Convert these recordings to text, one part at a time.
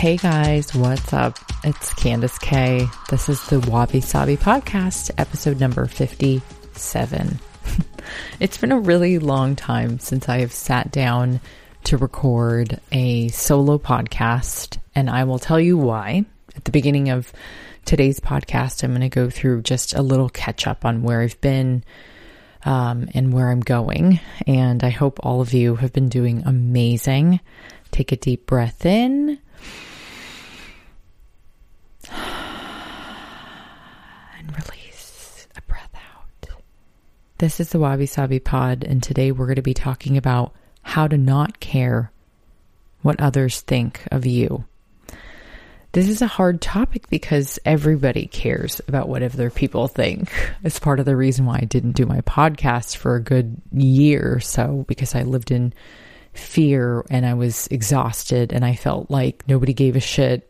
Hey guys, what's up? It's Candice K. This is the Wabi Sabi podcast, episode number 57. it's been a really long time since I have sat down to record a solo podcast, and I will tell you why. At the beginning of today's podcast, I'm going to go through just a little catch up on where I've been um, and where I'm going. And I hope all of you have been doing amazing. Take a deep breath in release a breath out. This is the Wabi Sabi Pod, and today we're going to be talking about how to not care what others think of you. This is a hard topic because everybody cares about what other people think. It's part of the reason why I didn't do my podcast for a good year or so because I lived in fear and I was exhausted and I felt like nobody gave a shit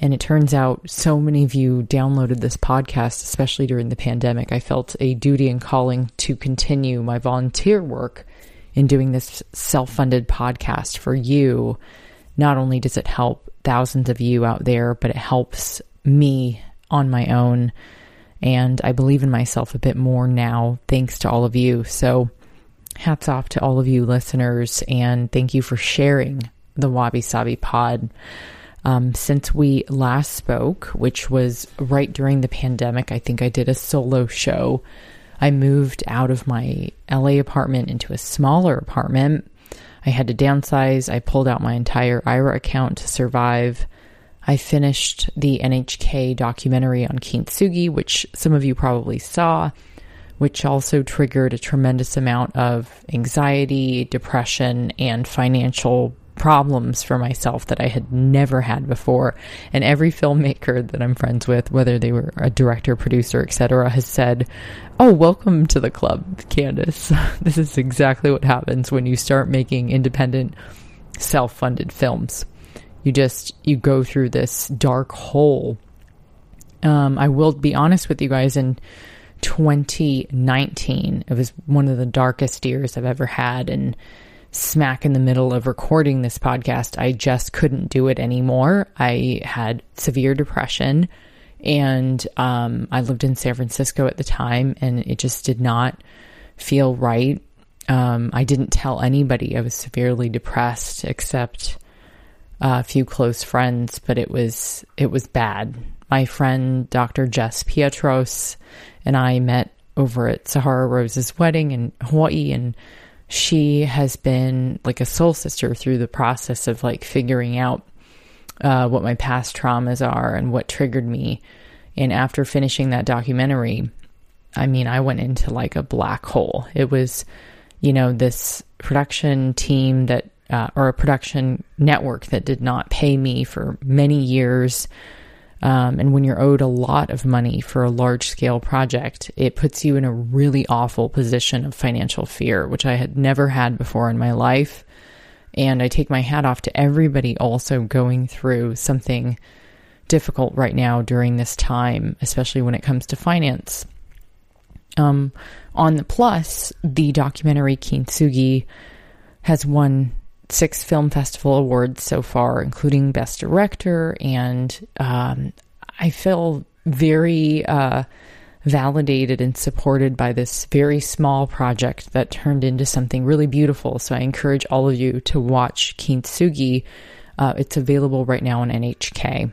and it turns out so many of you downloaded this podcast, especially during the pandemic. I felt a duty and calling to continue my volunteer work in doing this self funded podcast for you. Not only does it help thousands of you out there, but it helps me on my own. And I believe in myself a bit more now, thanks to all of you. So, hats off to all of you listeners, and thank you for sharing the Wabi Sabi pod. Um, since we last spoke, which was right during the pandemic, I think I did a solo show. I moved out of my LA apartment into a smaller apartment. I had to downsize. I pulled out my entire IRA account to survive. I finished the NHK documentary on Kintsugi, which some of you probably saw, which also triggered a tremendous amount of anxiety, depression, and financial problems for myself that I had never had before. And every filmmaker that I'm friends with, whether they were a director, producer, etc., has said, "Oh, welcome to the club, Candice. this is exactly what happens when you start making independent, self-funded films. You just you go through this dark hole." Um, I will be honest with you guys in 2019 it was one of the darkest years I've ever had and smack in the middle of recording this podcast, I just couldn't do it anymore. I had severe depression and um, I lived in San Francisco at the time and it just did not feel right. Um, I didn't tell anybody I was severely depressed except a few close friends, but it was it was bad. My friend Dr. Jess Pietros and I met over at Sahara Rose's wedding in Hawaii and she has been like a soul sister through the process of like figuring out uh, what my past traumas are and what triggered me. And after finishing that documentary, I mean, I went into like a black hole. It was, you know, this production team that, uh, or a production network that did not pay me for many years um, and when you're owed a lot of money for a large scale project, it puts you in a really awful position of financial fear, which I had never had before in my life. And I take my hat off to everybody also going through something difficult right now during this time, especially when it comes to finance. Um, on the plus, the documentary Kintsugi has won six film festival awards so far, including Best Director, and um, I feel very uh, validated and supported by this very small project that turned into something really beautiful. So I encourage all of you to watch Kintsugi. Uh, it's available right now on NHK.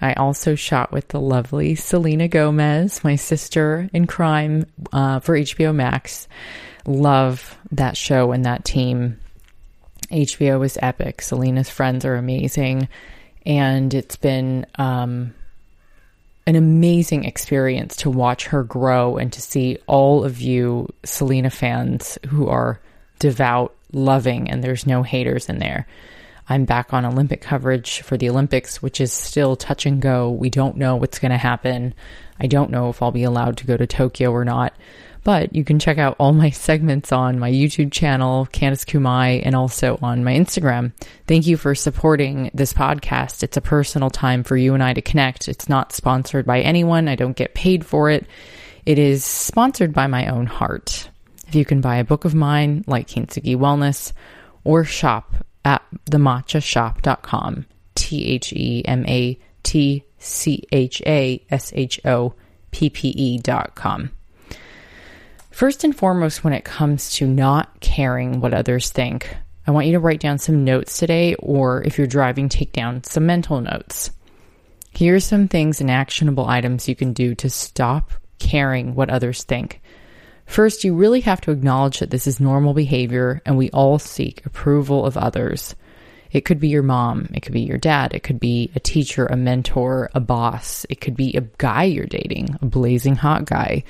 I also shot with the lovely Selena Gomez, my sister in crime, uh, for HBO Max. Love that show and that team. HBO is epic. Selena's friends are amazing. And it's been um, an amazing experience to watch her grow and to see all of you Selena fans who are devout, loving, and there's no haters in there. I'm back on Olympic coverage for the Olympics, which is still touch and go. We don't know what's going to happen. I don't know if I'll be allowed to go to Tokyo or not. But you can check out all my segments on my YouTube channel, Candice Kumai, and also on my Instagram. Thank you for supporting this podcast. It's a personal time for you and I to connect. It's not sponsored by anyone. I don't get paid for it. It is sponsored by my own heart. If you can buy a book of mine, like Kintsugi Wellness, or shop at thematchashop.com, T H E M A T C H A S H O P P E dot com. First and foremost, when it comes to not caring what others think, I want you to write down some notes today, or if you're driving, take down some mental notes. Here are some things and actionable items you can do to stop caring what others think. First, you really have to acknowledge that this is normal behavior and we all seek approval of others. It could be your mom, it could be your dad, it could be a teacher, a mentor, a boss, it could be a guy you're dating, a blazing hot guy.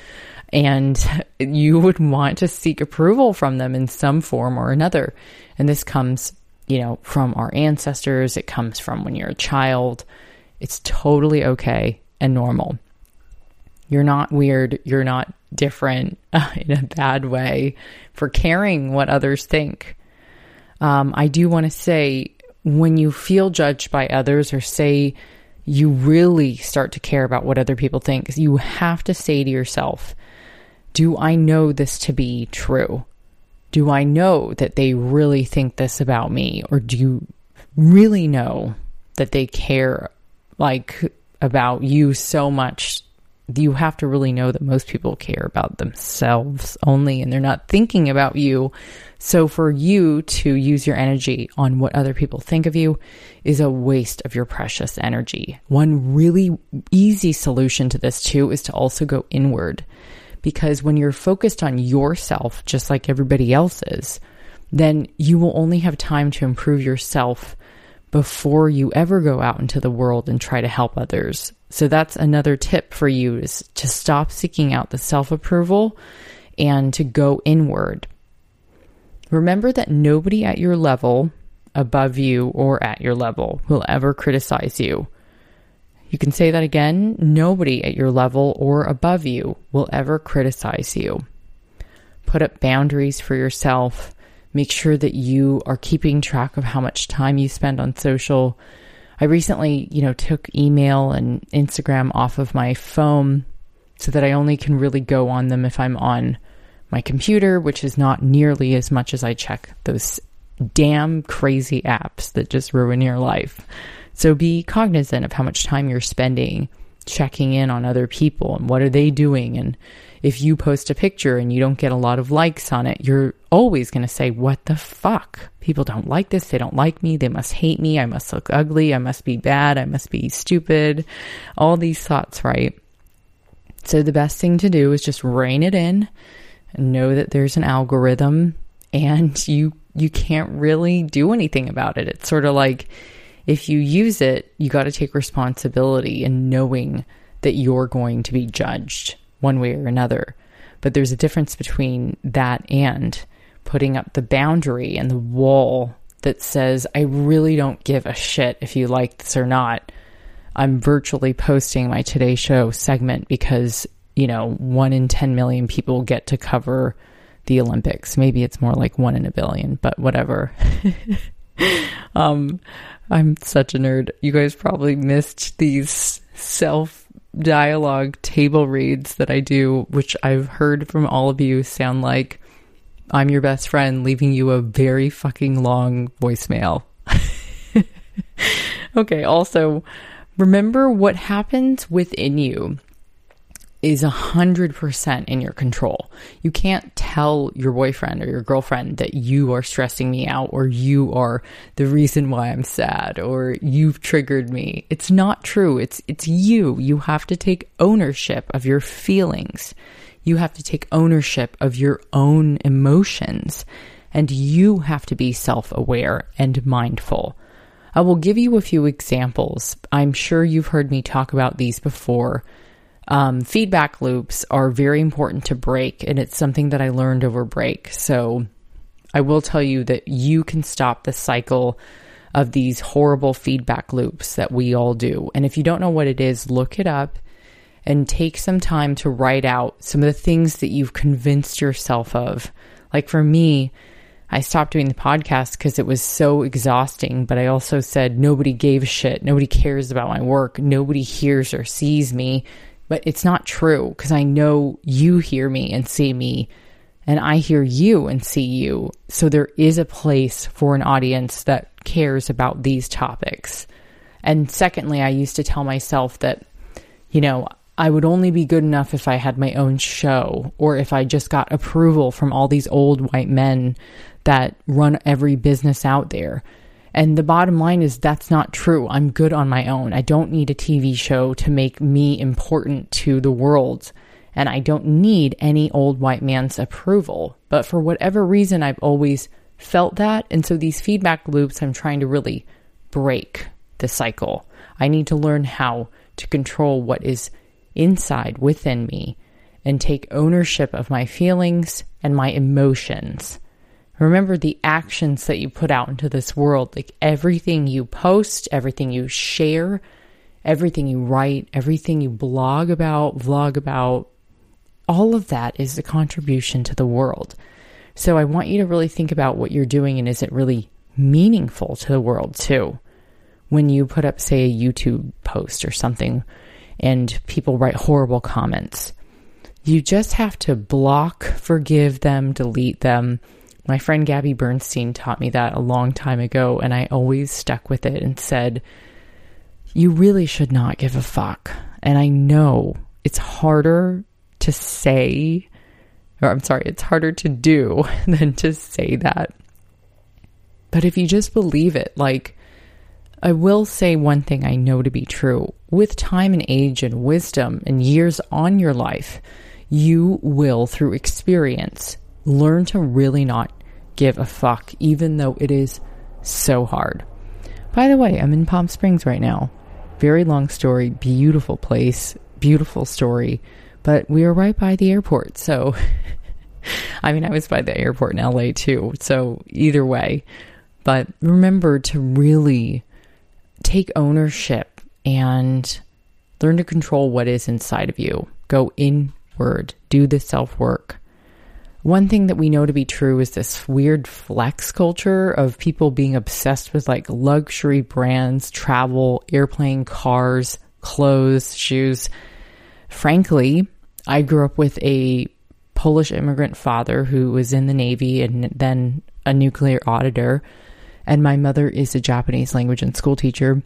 And you would want to seek approval from them in some form or another. And this comes, you know, from our ancestors, it comes from when you're a child. It's totally okay and normal. You're not weird. You're not different uh, in a bad way for caring what others think. Um, I do want to say when you feel judged by others or say you really start to care about what other people think, you have to say to yourself, Do I know this to be true? Do I know that they really think this about me? Or do you really know that they care like about you so much you have to really know that most people care about themselves only and they're not thinking about you. So for you to use your energy on what other people think of you is a waste of your precious energy. One really easy solution to this too is to also go inward because when you're focused on yourself, just like everybody else is, then you will only have time to improve yourself before you ever go out into the world and try to help others. So that's another tip for you is to stop seeking out the self approval and to go inward. Remember that nobody at your level, above you, or at your level will ever criticize you. You can say that again. Nobody at your level or above you will ever criticize you. Put up boundaries for yourself. Make sure that you are keeping track of how much time you spend on social. I recently, you know, took email and Instagram off of my phone so that I only can really go on them if I'm on my computer, which is not nearly as much as I check those damn crazy apps that just ruin your life. So be cognizant of how much time you're spending checking in on other people and what are they doing and if you post a picture and you don't get a lot of likes on it, you're always going to say, What the fuck? People don't like this. They don't like me. They must hate me. I must look ugly. I must be bad. I must be stupid. All these thoughts, right? So the best thing to do is just rein it in and know that there's an algorithm and you you can't really do anything about it. It's sort of like if you use it, you got to take responsibility in knowing that you're going to be judged one way or another. But there's a difference between that and putting up the boundary and the wall that says, I really don't give a shit if you like this or not. I'm virtually posting my Today Show segment because, you know, one in 10 million people get to cover the Olympics. Maybe it's more like one in a billion, but whatever. um, I'm such a nerd. You guys probably missed these self dialogue table reads that I do, which I've heard from all of you sound like I'm your best friend, leaving you a very fucking long voicemail. okay, also, remember what happens within you is 100% in your control. You can't tell your boyfriend or your girlfriend that you are stressing me out or you are the reason why I'm sad or you've triggered me. It's not true. It's it's you. You have to take ownership of your feelings. You have to take ownership of your own emotions and you have to be self-aware and mindful. I will give you a few examples. I'm sure you've heard me talk about these before um, feedback loops are very important to break, and it's something that I learned over break. So I will tell you that you can stop the cycle of these horrible feedback loops that we all do. And if you don't know what it is, look it up and take some time to write out some of the things that you've convinced yourself of. Like for me, I stopped doing the podcast because it was so exhausting, but I also said nobody gave a shit. Nobody cares about my work. Nobody hears or sees me but it's not true because I know you hear me and see me, and I hear you and see you. So there is a place for an audience that cares about these topics. And secondly, I used to tell myself that, you know, I would only be good enough if I had my own show or if I just got approval from all these old white men that run every business out there. And the bottom line is that's not true. I'm good on my own. I don't need a TV show to make me important to the world. And I don't need any old white man's approval. But for whatever reason, I've always felt that. And so these feedback loops, I'm trying to really break the cycle. I need to learn how to control what is inside within me and take ownership of my feelings and my emotions. Remember the actions that you put out into this world, like everything you post, everything you share, everything you write, everything you blog about, vlog about, all of that is a contribution to the world. So I want you to really think about what you're doing and is it really meaningful to the world too? When you put up, say, a YouTube post or something and people write horrible comments, you just have to block, forgive them, delete them my friend Gabby Bernstein taught me that a long time ago, and I always stuck with it and said, You really should not give a fuck. And I know it's harder to say, or I'm sorry, it's harder to do than to say that. But if you just believe it, like, I will say one thing I know to be true. With time and age and wisdom and years on your life, you will, through experience, learn to really not give a fuck, even though it is so hard. By the way, I'm in Palm Springs right now. Very long story, beautiful place, beautiful story, but we are right by the airport. So, I mean, I was by the airport in LA too. So, either way, but remember to really take ownership and learn to control what is inside of you. Go inward, do the self work. One thing that we know to be true is this weird flex culture of people being obsessed with like luxury brands, travel, airplane, cars, clothes, shoes. Frankly, I grew up with a Polish immigrant father who was in the Navy and then a nuclear auditor, and my mother is a Japanese language and school teacher.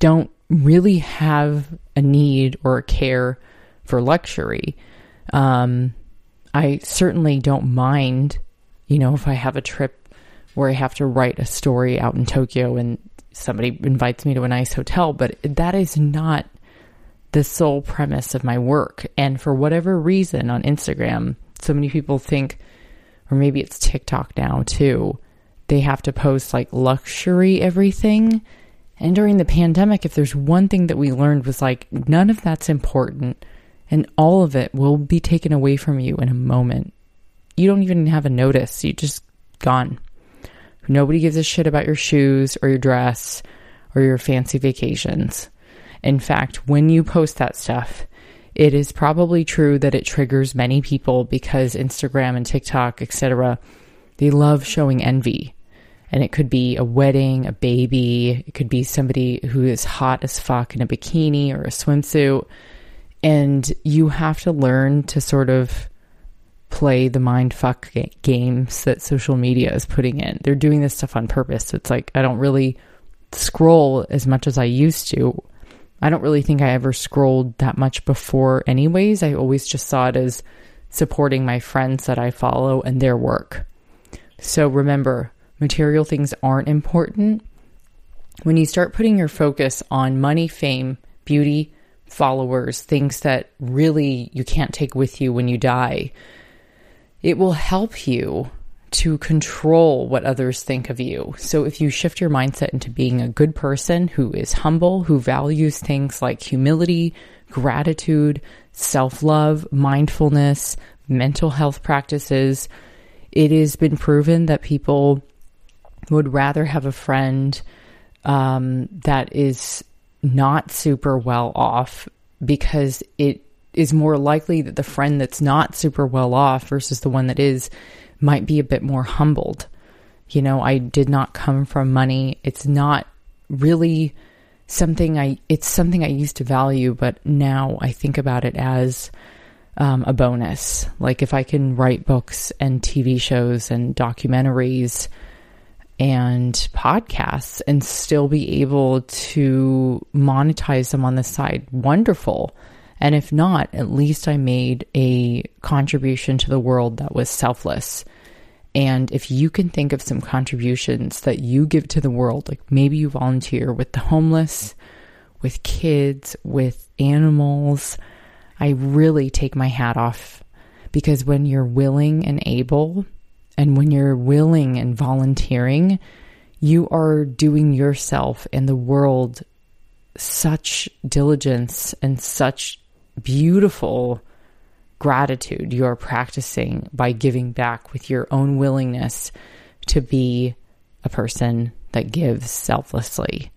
Don't really have a need or a care for luxury. Um, I certainly don't mind, you know, if I have a trip where I have to write a story out in Tokyo and somebody invites me to a nice hotel, but that is not the sole premise of my work. And for whatever reason on Instagram, so many people think, or maybe it's TikTok now too, they have to post like luxury everything. And during the pandemic, if there's one thing that we learned was like, none of that's important and all of it will be taken away from you in a moment. You don't even have a notice, you just gone. Nobody gives a shit about your shoes or your dress or your fancy vacations. In fact, when you post that stuff, it is probably true that it triggers many people because Instagram and TikTok, etc., they love showing envy. And it could be a wedding, a baby, it could be somebody who is hot as fuck in a bikini or a swimsuit. And you have to learn to sort of play the mind fuck games that social media is putting in. They're doing this stuff on purpose. It's like I don't really scroll as much as I used to. I don't really think I ever scrolled that much before, anyways. I always just saw it as supporting my friends that I follow and their work. So remember, material things aren't important. When you start putting your focus on money, fame, beauty, followers, things that really you can't take with you when you die, it will help you to control what others think of you. So if you shift your mindset into being a good person who is humble, who values things like humility, gratitude, self love, mindfulness, mental health practices, it has been proven that people would rather have a friend um, that is not super well off because it is more likely that the friend that's not super well off versus the one that is might be a bit more humbled. You know, I did not come from money. It's not really something I it's something I used to value, but now I think about it as um, a bonus. Like if I can write books and TV shows and documentaries and podcasts and still be able to monetize them on the side, wonderful. And if not, at least I made a contribution to the world that was selfless. And if you can think of some contributions that you give to the world, like maybe you volunteer with the homeless, with kids, with animals, I really take my hat off because when you're willing and able, and when you're willing and volunteering, you are doing yourself and the world such diligence and such beautiful gratitude you are practicing by giving back with your own willingness to be a person that gives selflessly.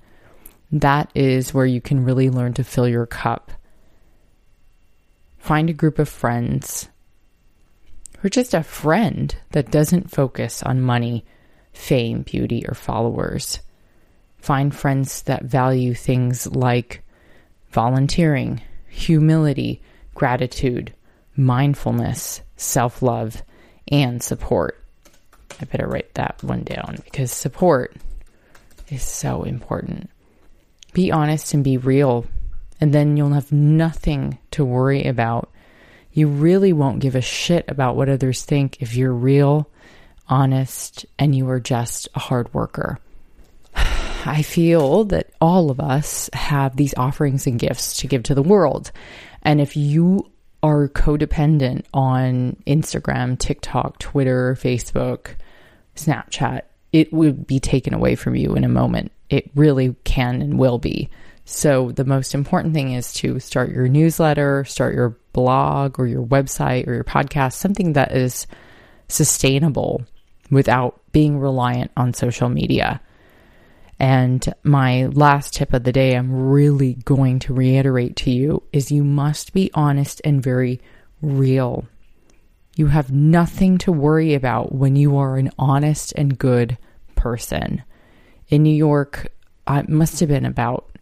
That is where you can really learn to fill your cup. Find a group of friends or just a friend that doesn't focus on money, fame, beauty, or followers. Find friends that value things like volunteering, humility, gratitude, mindfulness, self love, and support. I better write that one down because support is so important. Be honest and be real, and then you'll have nothing to worry about you really won't give a shit about what others think if you're real, honest, and you are just a hard worker. I feel that all of us have these offerings and gifts to give to the world. And if you are codependent on Instagram, TikTok, Twitter, Facebook, Snapchat, it would be taken away from you in a moment. It really can and will be. So, the most important thing is to start your newsletter, start your blog or your website or your podcast, something that is sustainable without being reliant on social media. And my last tip of the day, I'm really going to reiterate to you is you must be honest and very real. You have nothing to worry about when you are an honest and good person. In New York, it must have been about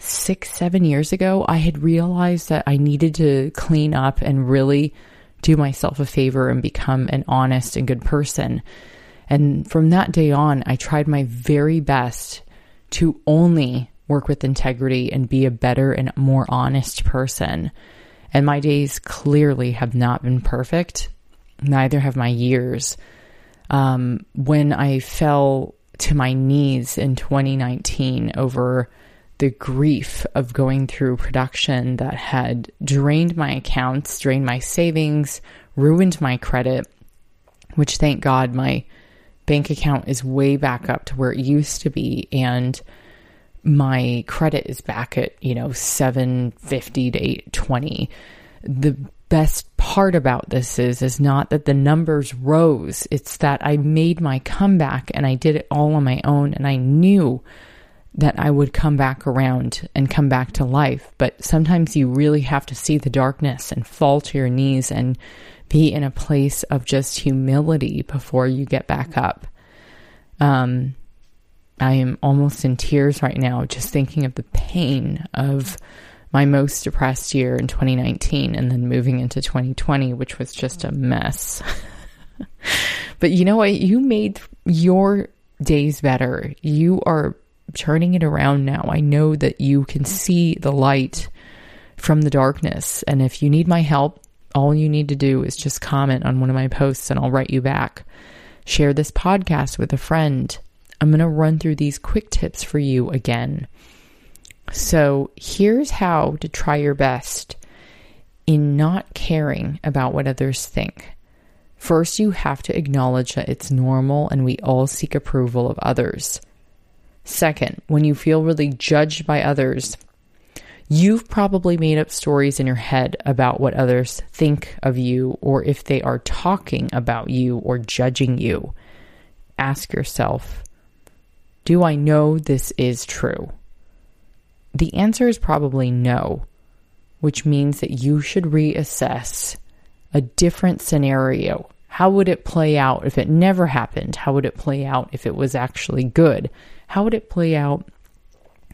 six, seven years ago, I had realized that I needed to clean up and really do myself a favor and become an honest and good person. And from that day on, I tried my very best to only work with integrity and be a better and more honest person. And my days clearly have not been perfect, neither have my years. Um, when I fell to my knees in 2019 over the grief of going through production that had drained my accounts, drained my savings, ruined my credit, which thank God my bank account is way back up to where it used to be and my credit is back at, you know, 750 to 820. The best part about this is is not that the numbers rose, it's that I made my comeback and I did it all on my own and I knew that I would come back around and come back to life. But sometimes you really have to see the darkness and fall to your knees and be in a place of just humility before you get back up. Um, I am almost in tears right now just thinking of the pain of my most depressed year in 2019 and then moving into 2020, which was just a mess. but you know what? You made your days better. You are turning it around now. I know that you can see the light from the darkness. And if you need my help, all you need to do is just comment on one of my posts and I'll write you back. Share this podcast with a friend. I'm going to run through these quick tips for you again. So, here's how to try your best in not caring about what others think. First, you have to acknowledge that it's normal and we all seek approval of others. Second, when you feel really judged by others, you've probably made up stories in your head about what others think of you or if they are talking about you or judging you. Ask yourself, do I know this is true? The answer is probably no, which means that you should reassess a different scenario. How would it play out if it never happened? How would it play out if it was actually good? How would it play out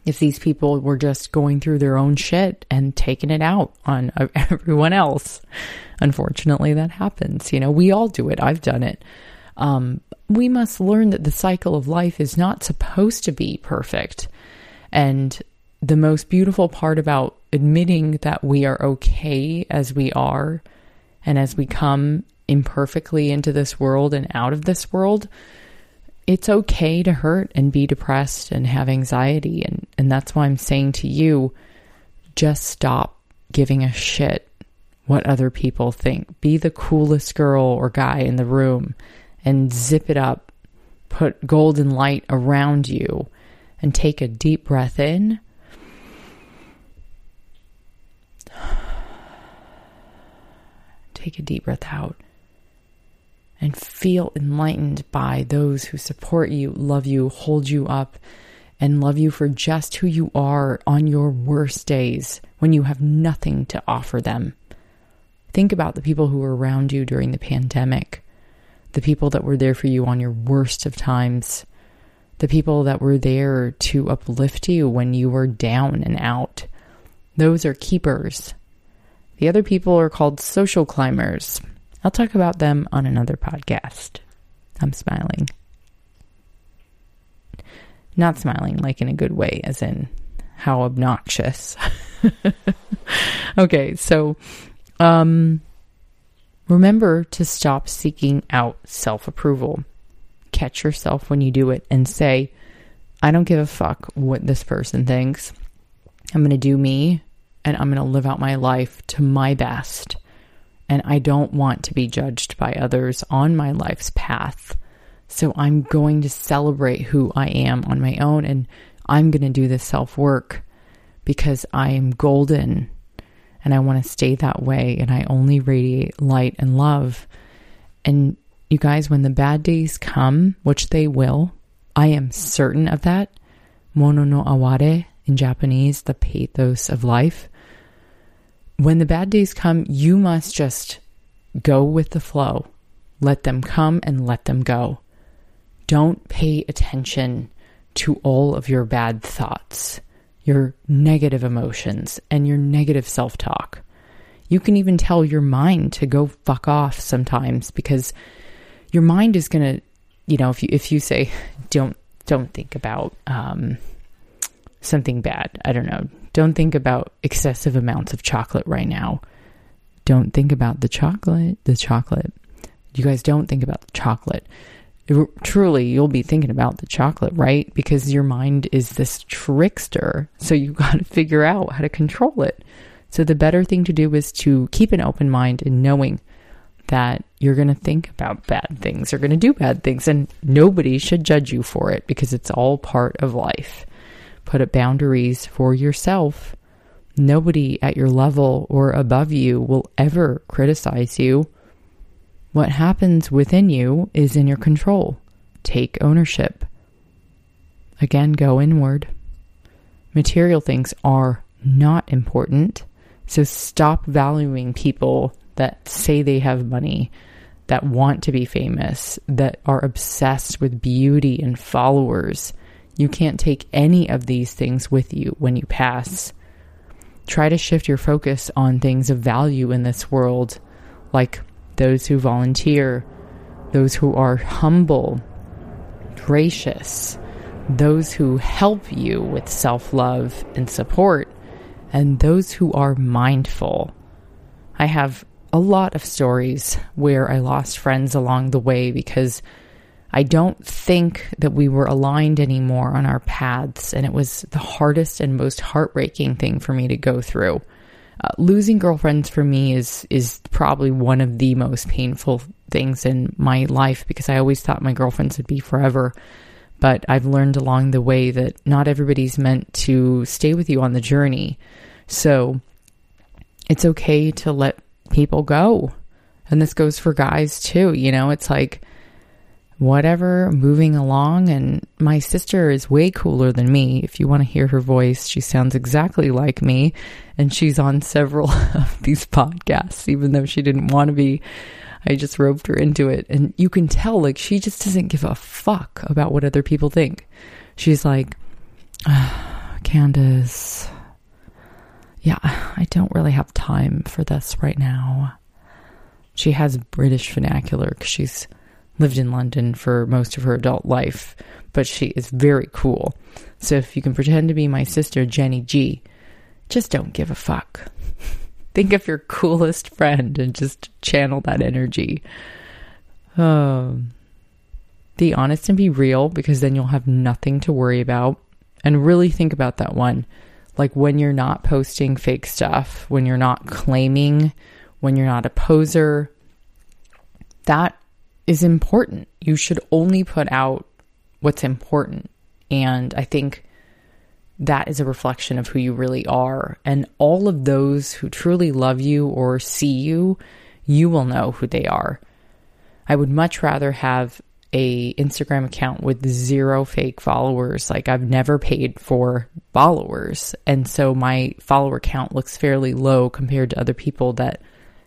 if these people were just going through their own shit and taking it out on everyone else? Unfortunately, that happens. You know, we all do it. I've done it. Um, we must learn that the cycle of life is not supposed to be perfect. And the most beautiful part about admitting that we are okay as we are and as we come imperfectly into this world and out of this world, it's okay to hurt and be depressed and have anxiety. And, and that's why I'm saying to you, just stop giving a shit what other people think. Be the coolest girl or guy in the room and zip it up. Put golden light around you and take a deep breath in. Take a deep breath out and feel enlightened by those who support you, love you, hold you up, and love you for just who you are on your worst days when you have nothing to offer them. Think about the people who were around you during the pandemic, the people that were there for you on your worst of times, the people that were there to uplift you when you were down and out. Those are keepers. The other people are called social climbers. I'll talk about them on another podcast. I'm smiling. Not smiling like in a good way, as in how obnoxious. okay, so um, remember to stop seeking out self approval. Catch yourself when you do it and say, I don't give a fuck what this person thinks. I'm going to do me and I'm going to live out my life to my best. And I don't want to be judged by others on my life's path. So I'm going to celebrate who I am on my own and I'm going to do the self work because I am golden and I want to stay that way and I only radiate light and love. And you guys, when the bad days come, which they will, I am certain of that. Mono no aware in Japanese, the pathos of life. When the bad days come, you must just go with the flow. Let them come and let them go. Don't pay attention to all of your bad thoughts your negative emotions and your negative self talk. You can even tell your mind to go fuck off sometimes because your mind is going to, you know, if you if you say don't don't think about um, something bad. I don't know. Don't think about excessive amounts of chocolate right now. Don't think about the chocolate. The chocolate. You guys don't think about the chocolate truly you'll be thinking about the chocolate, right? Because your mind is this trickster. So you got to figure out how to control it. So the better thing to do is to keep an open mind and knowing that you're going to think about bad things, you're going to do bad things, and nobody should judge you for it because it's all part of life. Put up boundaries for yourself. Nobody at your level or above you will ever criticize you what happens within you is in your control. Take ownership. Again, go inward. Material things are not important. So stop valuing people that say they have money, that want to be famous, that are obsessed with beauty and followers. You can't take any of these things with you when you pass. Try to shift your focus on things of value in this world, like those who volunteer, those who are humble, gracious, those who help you with self love and support, and those who are mindful. I have a lot of stories where I lost friends along the way because I don't think that we were aligned anymore on our paths, and it was the hardest and most heartbreaking thing for me to go through. Uh, losing girlfriends for me is is probably one of the most painful things in my life because I always thought my girlfriends would be forever. But I've learned along the way that not everybody's meant to stay with you on the journey. So it's okay to let people go. And this goes for guys too. You know, it's like whatever, moving along. And my sister is way cooler than me. If you want to hear her voice, she sounds exactly like me. And she's on several of these podcasts, even though she didn't want to be. I just roped her into it. And you can tell, like, she just doesn't give a fuck about what other people think. She's like, oh, Candice, yeah, I don't really have time for this right now. She has British vernacular because she's lived in London for most of her adult life, but she is very cool. So if you can pretend to be my sister, Jenny G, just don't give a fuck. Think of your coolest friend and just channel that energy. Um, be honest and be real because then you'll have nothing to worry about. And really think about that one. Like when you're not posting fake stuff, when you're not claiming, when you're not a poser, that is important. You should only put out what's important. And I think that is a reflection of who you really are. And all of those who truly love you or see you, you will know who they are. I would much rather have a Instagram account with zero fake followers. Like I've never paid for followers. And so my follower count looks fairly low compared to other people that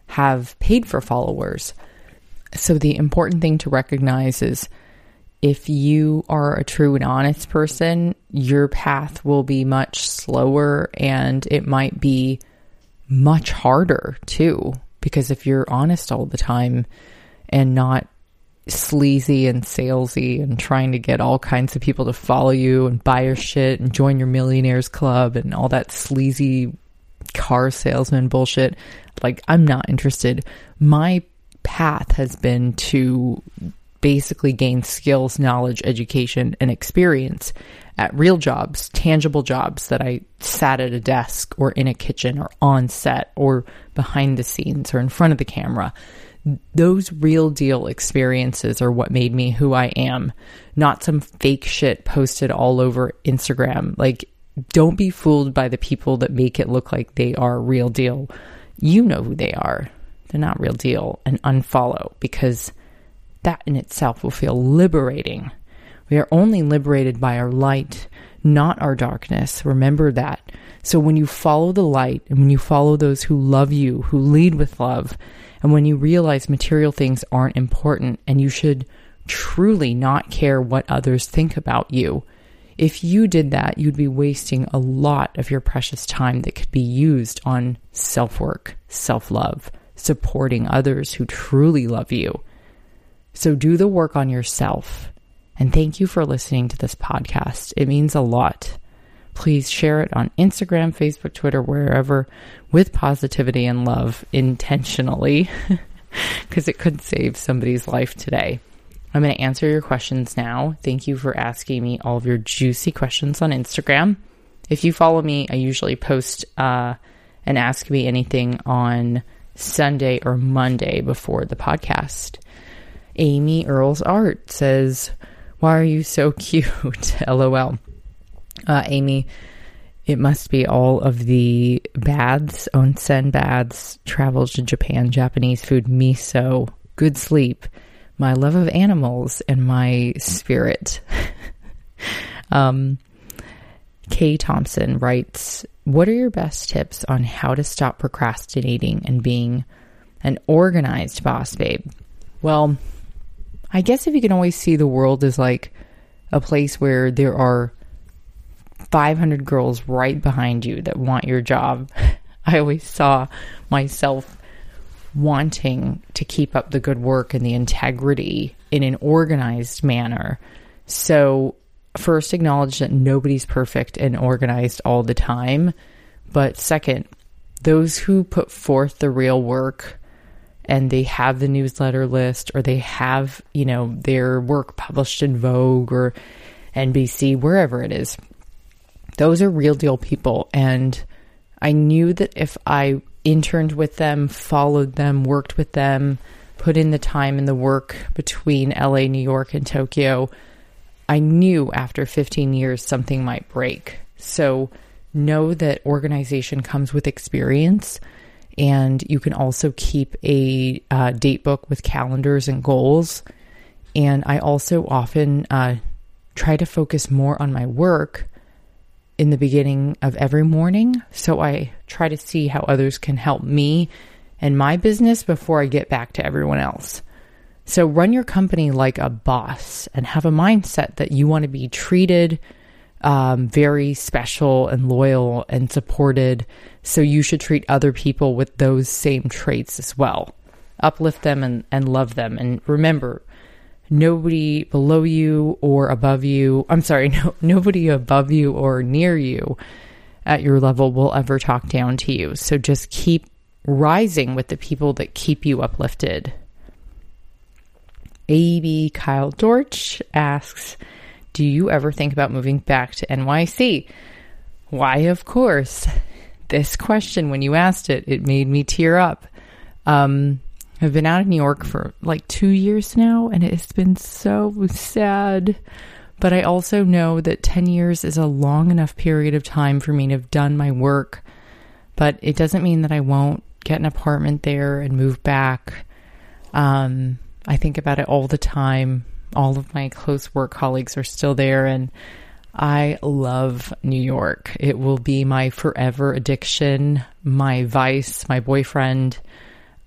have paid for followers. So the important thing to recognize is if you are a true and honest person, your path will be much slower and it might be much harder too. Because if you're honest all the time and not sleazy and salesy and trying to get all kinds of people to follow you and buy your shit and join your millionaires club and all that sleazy car salesman bullshit, like I'm not interested. My path has been to basically gain skills, knowledge, education, and experience at real jobs, tangible jobs that I sat at a desk or in a kitchen or on set or behind the scenes or in front of the camera. Those real deal experiences are what made me who I am, not some fake shit posted all over Instagram. Like, don't be fooled by the people that make it look like they are real deal. You know who they are. They're not real deal and unfollow because that in itself will feel liberating. We are only liberated by our light, not our darkness. Remember that. So when you follow the light and when you follow those who love you, who lead with love, and when you realize material things aren't important and you should truly not care what others think about you, if you did that, you'd be wasting a lot of your precious time that could be used on self work, self love, supporting others who truly love you. So do the work on yourself. And thank you for listening to this podcast. It means a lot. Please share it on Instagram, Facebook, Twitter, wherever with positivity and love intentionally because it could save somebody's life today. I'm going to answer your questions now. Thank you for asking me all of your juicy questions on Instagram. If you follow me, I usually post uh, and ask me anything on Sunday or Monday before the podcast. Amy Earls Art says, Why are you so cute? LOL. Uh, Amy, it must be all of the baths, onsen baths, travels to Japan, Japanese food, miso, good sleep, my love of animals, and my spirit. um, Kay Thompson writes, What are your best tips on how to stop procrastinating and being an organized boss babe? Well, I guess if you can always see the world as like a place where there are 500 girls right behind you that want your job, I always saw myself wanting to keep up the good work and the integrity in an organized manner. So, first, acknowledge that nobody's perfect and organized all the time. But second, those who put forth the real work and they have the newsletter list or they have, you know, their work published in Vogue or NBC, wherever it is. Those are real deal people. And I knew that if I interned with them, followed them, worked with them, put in the time and the work between LA, New York, and Tokyo, I knew after 15 years something might break. So know that organization comes with experience and you can also keep a uh, date book with calendars and goals. And I also often uh, try to focus more on my work in the beginning of every morning. So I try to see how others can help me and my business before I get back to everyone else. So run your company like a boss and have a mindset that you want to be treated um, very special and loyal and supported. So you should treat other people with those same traits as well. Uplift them and, and love them. And remember, nobody below you or above you. I'm sorry, no, nobody above you or near you at your level will ever talk down to you. So just keep rising with the people that keep you uplifted. AB Kyle Dorch asks, Do you ever think about moving back to NYC? Why, of course. This question, when you asked it, it made me tear up. Um, I've been out of New York for like two years now, and it's been so sad. But I also know that 10 years is a long enough period of time for me to have done my work. But it doesn't mean that I won't get an apartment there and move back. Um, I think about it all the time. All of my close work colleagues are still there, and I love New York. It will be my forever addiction, my vice, my boyfriend.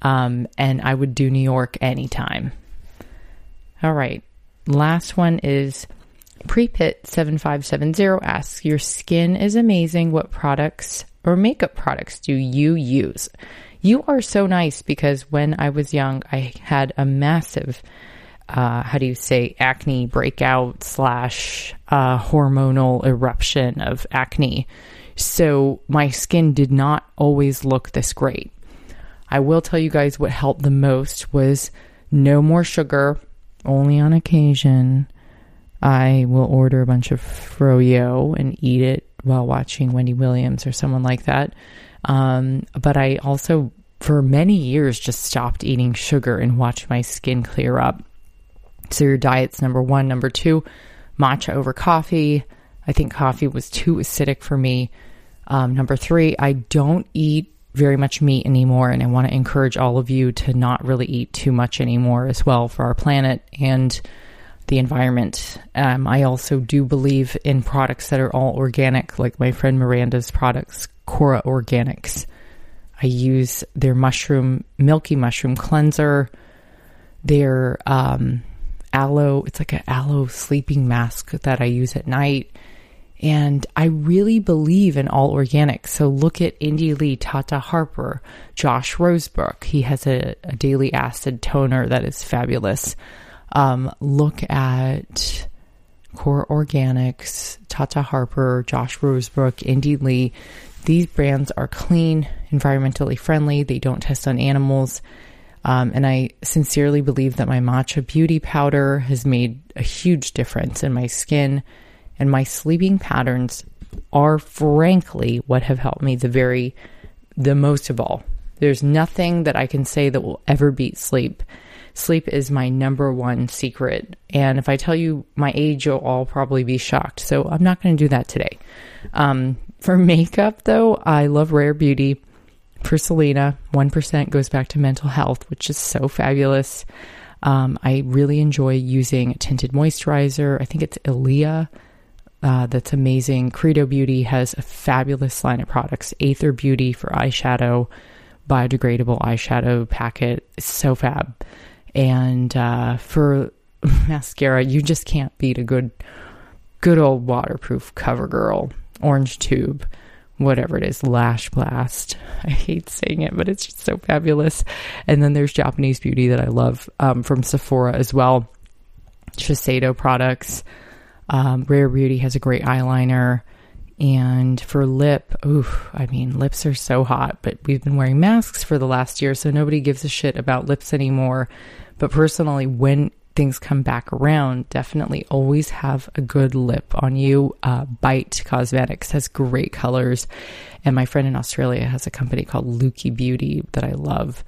Um, and I would do New York anytime. All right. Last one is Prepit7570 asks Your skin is amazing. What products or makeup products do you use? You are so nice because when I was young, I had a massive, uh, how do you say, acne breakout slash uh, hormonal eruption of acne. So my skin did not always look this great. I will tell you guys what helped the most was no more sugar, only on occasion. I will order a bunch of froyo and eat it while watching Wendy Williams or someone like that. Um, but I also, for many years, just stopped eating sugar and watched my skin clear up. So your diet's number one. Number two, matcha over coffee. I think coffee was too acidic for me. Um, number three, I don't eat very much meat anymore, and I want to encourage all of you to not really eat too much anymore as well for our planet and the environment. Um, I also do believe in products that are all organic, like my friend Miranda's products, KORA Organics. I use their mushroom, milky mushroom cleanser, their um, aloe, it's like an aloe sleeping mask that I use at night. And I really believe in all organic. So look at Indie Lee, Tata Harper, Josh Rosebrook. He has a, a daily acid toner that is fabulous. Um, look at KORA Organics, Tata Harper, Josh Rosebrook, Indie Lee. These brands are clean, environmentally friendly. They don't test on animals. Um, and I sincerely believe that my matcha beauty powder has made a huge difference in my skin and my sleeping patterns are frankly what have helped me the very the most of all. There's nothing that I can say that will ever beat sleep. Sleep is my number one secret. And if I tell you my age, you'll all probably be shocked. So I'm not going to do that today. Um, for makeup, though, I love Rare Beauty. For Selena, 1% goes back to mental health, which is so fabulous. Um, I really enjoy using a tinted moisturizer. I think it's Ilia. Uh, that's amazing. Credo Beauty has a fabulous line of products. Aether Beauty for eyeshadow, biodegradable eyeshadow packet. It's so fab. And uh, for mascara, you just can't beat a good, good old waterproof CoverGirl orange tube, whatever it is, Lash Blast. I hate saying it, but it's just so fabulous. And then there's Japanese Beauty that I love um, from Sephora as well. Shiseido products. Um, Rare Beauty has a great eyeliner. And for lip, oof, I mean, lips are so hot, but we've been wearing masks for the last year, so nobody gives a shit about lips anymore. But personally, when things come back around, definitely always have a good lip on you. Uh, Bite Cosmetics has great colors. And my friend in Australia has a company called Lukey Beauty that I love.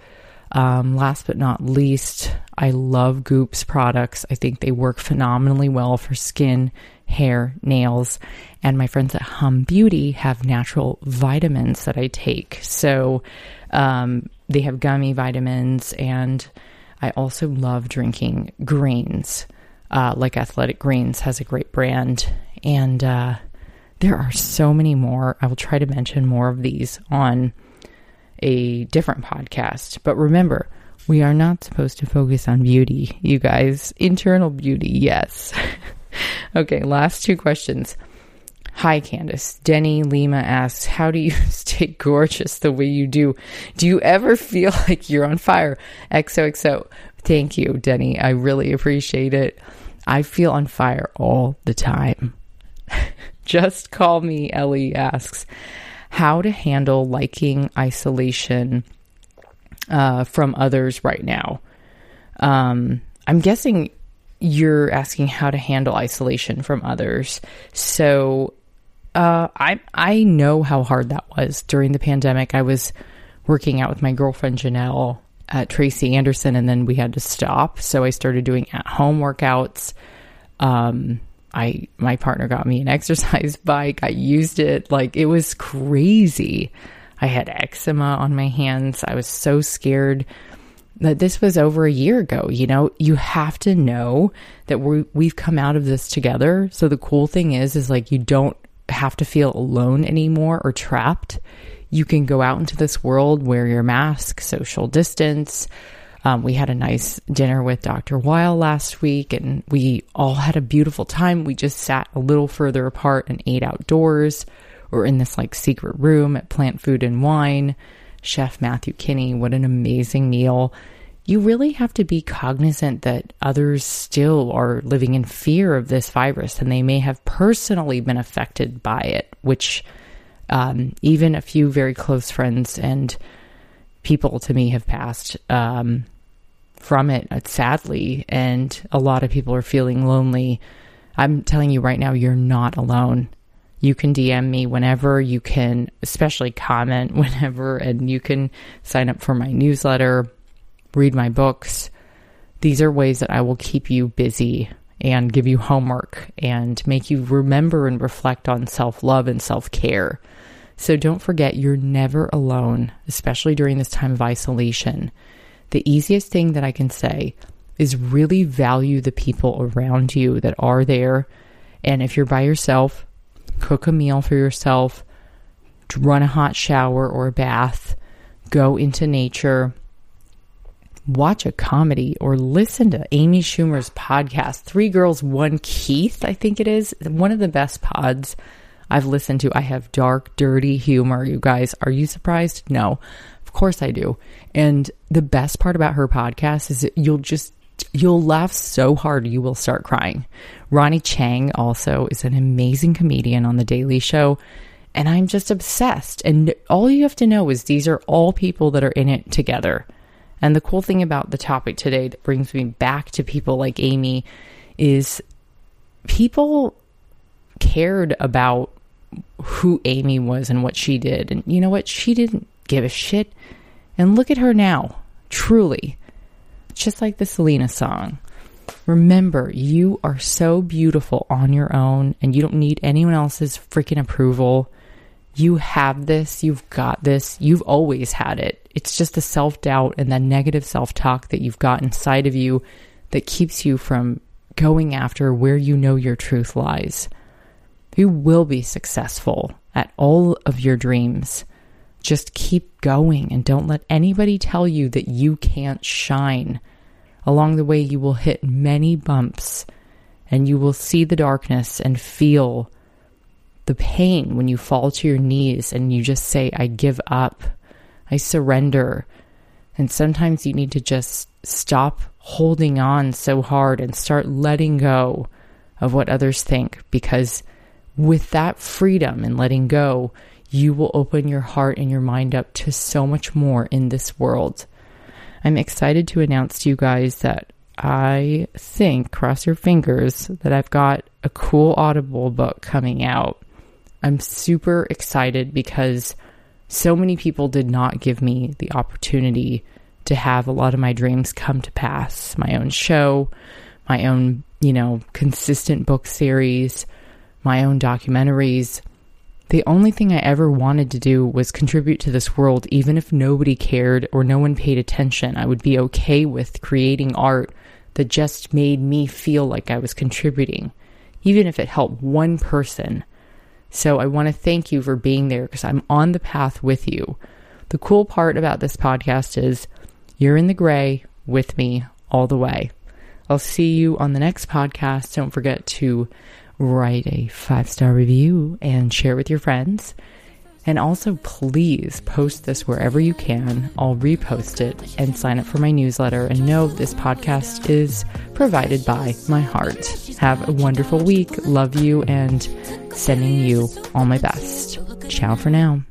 Um, last but not least, I love Goop's products. I think they work phenomenally well for skin, hair, nails. And my friends at Hum Beauty have natural vitamins that I take. So um, they have gummy vitamins and I also love drinking greens, uh, like Athletic Greens has a great brand. And uh, there are so many more. I will try to mention more of these on a different podcast. But remember, we are not supposed to focus on beauty, you guys. Internal beauty, yes. okay, last two questions. Hi, Candice. Denny Lima asks, How do you stay gorgeous the way you do? Do you ever feel like you're on fire? XOXO. Thank you, Denny. I really appreciate it. I feel on fire all the time. Just call me, Ellie asks. How to handle liking isolation uh, from others right now. Um, I'm guessing you're asking how to handle isolation from others. So uh, I I know how hard that was during the pandemic. I was working out with my girlfriend Janelle at Tracy Anderson, and then we had to stop. So I started doing at home workouts. Um, I my partner got me an exercise bike. I used it like it was crazy. I had eczema on my hands. I was so scared that this was over a year ago. You know, you have to know that we we've come out of this together. So the cool thing is is like you don't have to feel alone anymore or trapped. You can go out into this world, wear your mask, social distance. Um, we had a nice dinner with Dr. Weil last week, and we all had a beautiful time. We just sat a little further apart and ate outdoors or in this like secret room at Plant Food and Wine. Chef Matthew Kenney, what an amazing meal. You really have to be cognizant that others still are living in fear of this virus and they may have personally been affected by it, which um, even a few very close friends and people to me have passed um, from it, uh, sadly, and a lot of people are feeling lonely. I'm telling you right now, you're not alone. You can DM me whenever, you can, especially comment whenever, and you can sign up for my newsletter, read my books. These are ways that I will keep you busy and give you homework and make you remember and reflect on self love and self care. So don't forget, you're never alone, especially during this time of isolation. The easiest thing that I can say is really value the people around you that are there. And if you're by yourself, cook a meal for yourself, run a hot shower or a bath, go into nature, watch a comedy, or listen to Amy Schumer's podcast, Three Girls, One Keith, I think it is. One of the best pods I've listened to. I have dark, dirty humor, you guys. Are you surprised? No. Course I do. And the best part about her podcast is you'll just you'll laugh so hard you will start crying. Ronny Chieng also is an amazing comedian on the Daily Show and I'm just obsessed. And all you have to know is these are all people that are in it together. And the cool thing about the topic today that brings me back to people like Amy is people cared about who Amy was and what she did. And you know what? She didn't give a shit. And look at her now, truly. Just like the Selena song. Remember, you are so beautiful on your own and you don't need anyone else's freaking approval. You have this, you've got this, you've always had it. It's just the self doubt and that negative self talk that you've got inside of you that keeps you from going after where you know your truth lies. You will be successful at all of your dreams. Just keep going and don't let anybody tell you that you can't shine. Along the way, you will hit many bumps and you will see the darkness and feel the pain when you fall to your knees and you just say, I give up, I surrender. And sometimes you need to just stop holding on so hard and start letting go of what others think because with that freedom and letting go, you will open your heart and your mind up to so much more in this world. I'm excited to announce to you guys that I think, cross your fingers, that I've got a cool Audible book coming out. I'm super excited because so many people did not give me the opportunity to have a lot of my dreams come to pass. My own show, my own, you know, consistent book series, my own documentaries. The only thing I ever wanted to do was contribute to this world, even if nobody cared or no one paid attention. I would be okay with creating art that just made me feel like I was contributing, even if it helped one person. So I want to thank you for being there because I'm on the path with you. The cool part about this podcast is you're in the gray with me all the way. I'll see you on the next podcast. Don't forget to write a five star review and share with your friends. And also, please post this wherever you can. I'll repost it and sign up for my newsletter. And know this podcast is provided by my heart. Have a wonderful week. Love you and sending you all my best. Ciao for now.